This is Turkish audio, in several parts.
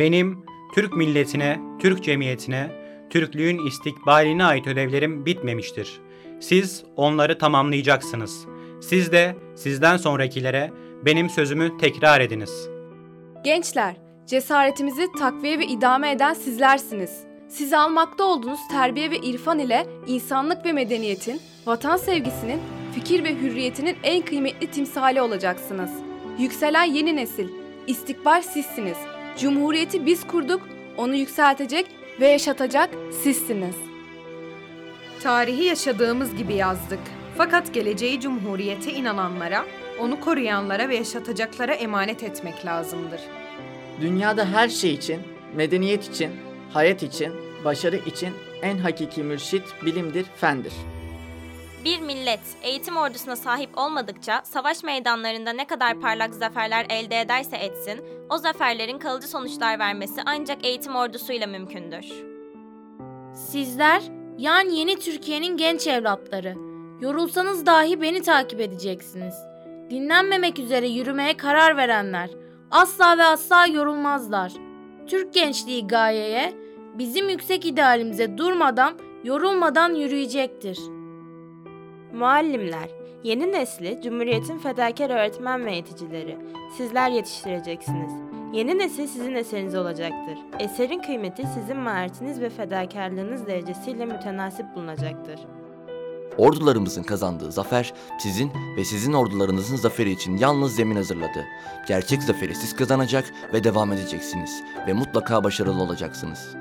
Benim Türk milletine, Türk cemiyetine, Türklüğün istikbaline ait ödevlerim bitmemiştir. Siz onları tamamlayacaksınız. Siz de sizden sonrakilere benim sözümü tekrar ediniz. Gençler, cesaretimizi takviye ve idame eden sizlersiniz. Siz almakta olduğunuz terbiye ve irfan ile insanlık ve medeniyetin, vatan sevgisinin, fikir ve hürriyetinin en kıymetli timsali olacaksınız. Yükselen yeni nesil, istikbal sizsiniz. Cumhuriyeti biz kurduk, onu yükseltecek ve yaşatacak sizsiniz. Tarihi yaşadığımız gibi yazdık. Fakat geleceği cumhuriyete inananlara, onu koruyanlara ve yaşatacaklara emanet etmek lazımdır. Dünyada her şey için, medeniyet için, hayat için, başarı için en hakiki mürşit bilimdir, fendir. Bir millet eğitim ordusuna sahip olmadıkça savaş meydanlarında ne kadar parlak zaferler elde ederse etsin, o zaferlerin kalıcı sonuçlar vermesi ancak eğitim ordusuyla mümkündür. Sizler, yani yeni Türkiye'nin genç evlatları, yorulsanız dahi beni takip edeceksiniz. Dinlenmemek üzere yürümeye karar verenler, asla ve asla yorulmazlar. Türk gençliği gayeye, bizim yüksek idealimize durmadan, yorulmadan yürüyecektir.'' Muallimler, yeni nesli Cumhuriyet'in fedakar öğretmen ve eğiticileri. Sizler yetiştireceksiniz. Yeni nesil sizin eseriniz olacaktır. Eserin kıymeti sizin maharetiniz ve fedakarlığınız derecesiyle mütenasip bulunacaktır. Ordularımızın kazandığı zafer sizin ve sizin ordularınızın zaferi için yalnız zemin hazırladı. Gerçek zaferi siz kazanacak ve devam edeceksiniz ve mutlaka başarılı olacaksınız.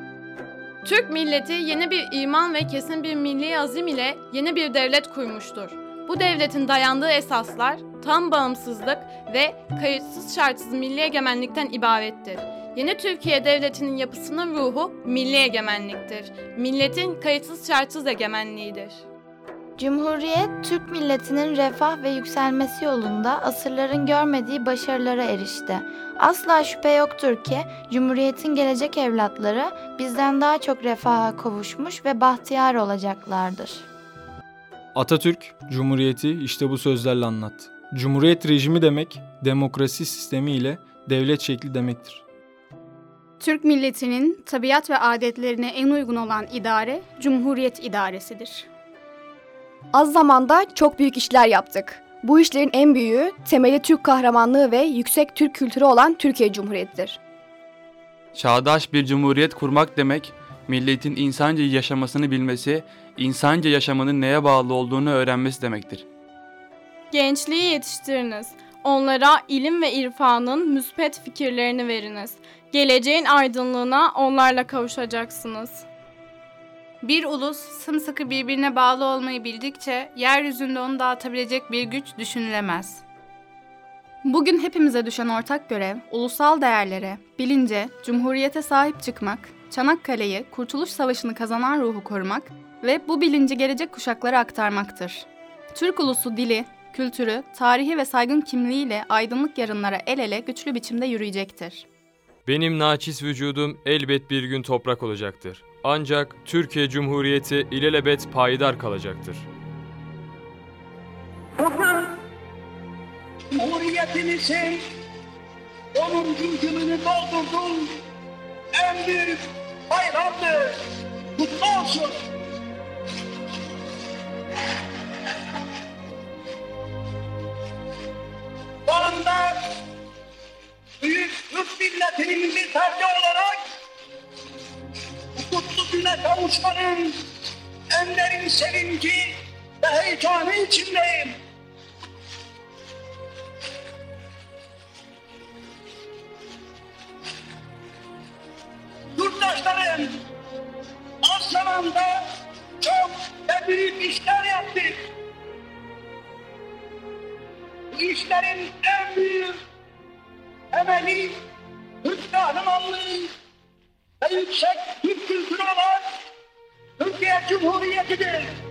Türk milleti yeni bir iman ve kesin bir milli azim ile yeni bir devlet kurmuştur. Bu devletin dayandığı esaslar tam bağımsızlık ve kayıtsız şartsız milli egemenlikten ibarettir. Yeni Türkiye Devleti'nin yapısının ruhu milli egemenliktir. Milletin kayıtsız şartsız egemenliğidir. Cumhuriyet, Türk milletinin refah ve yükselmesi yolunda asırların görmediği başarılara erişti. Asla şüphe yoktur ki Cumhuriyet'in gelecek evlatları bizden daha çok refaha kavuşmuş ve bahtiyar olacaklardır. Atatürk, Cumhuriyeti işte bu sözlerle anlattı. Cumhuriyet rejimi demek, demokrasi sistemi ile devlet şekli demektir. Türk milletinin tabiat ve adetlerine en uygun olan idare, Cumhuriyet idaresidir. Az zamanda çok büyük işler yaptık. Bu işlerin en büyüğü temeli Türk kahramanlığı ve yüksek Türk kültürü olan Türkiye Cumhuriyeti'dir. Çağdaş bir cumhuriyet kurmak demek, milletin insanca yaşamasını bilmesi, insanca yaşamanın neye bağlı olduğunu öğrenmesi demektir. Gençliği yetiştiriniz. Onlara ilim ve irfanın müspet fikirlerini veriniz. Geleceğin aydınlığına onlarla kavuşacaksınız.'' Bir ulus sımsıkı birbirine bağlı olmayı bildikçe yeryüzünde onu dağıtabilecek bir güç düşünülemez. Bugün hepimize düşen ortak görev, ulusal değerlere, bilince, cumhuriyete sahip çıkmak, Çanakkale'yi, Kurtuluş Savaşı'nı kazanan ruhu korumak ve bu bilinci gelecek kuşaklara aktarmaktır. Türk ulusu dili, kültürü, tarihi ve saygın kimliğiyle aydınlık yarınlara el ele güçlü biçimde yürüyecektir. Benim naçiz vücudum elbet bir gün toprak olacaktır. Ancak Türkiye Cumhuriyeti ilelebet payidar kalacaktır. Bugün Cumhuriyetimizin 10. yılını doldurdum. En büyük bayramdır. Kutlu olsun. Anda büyük Türk milletinin bir ferdi güne kavuşmanın en derin sevinci ve heyecanı içindeyim. Yurttaşlarım, az zamanda çok ve büyük işler yaptık. Bu işlerin en büyük temeli Türk kahramanlığı ve yüksek Türk kültürü olan Türkiye Cumhuriyeti'dir.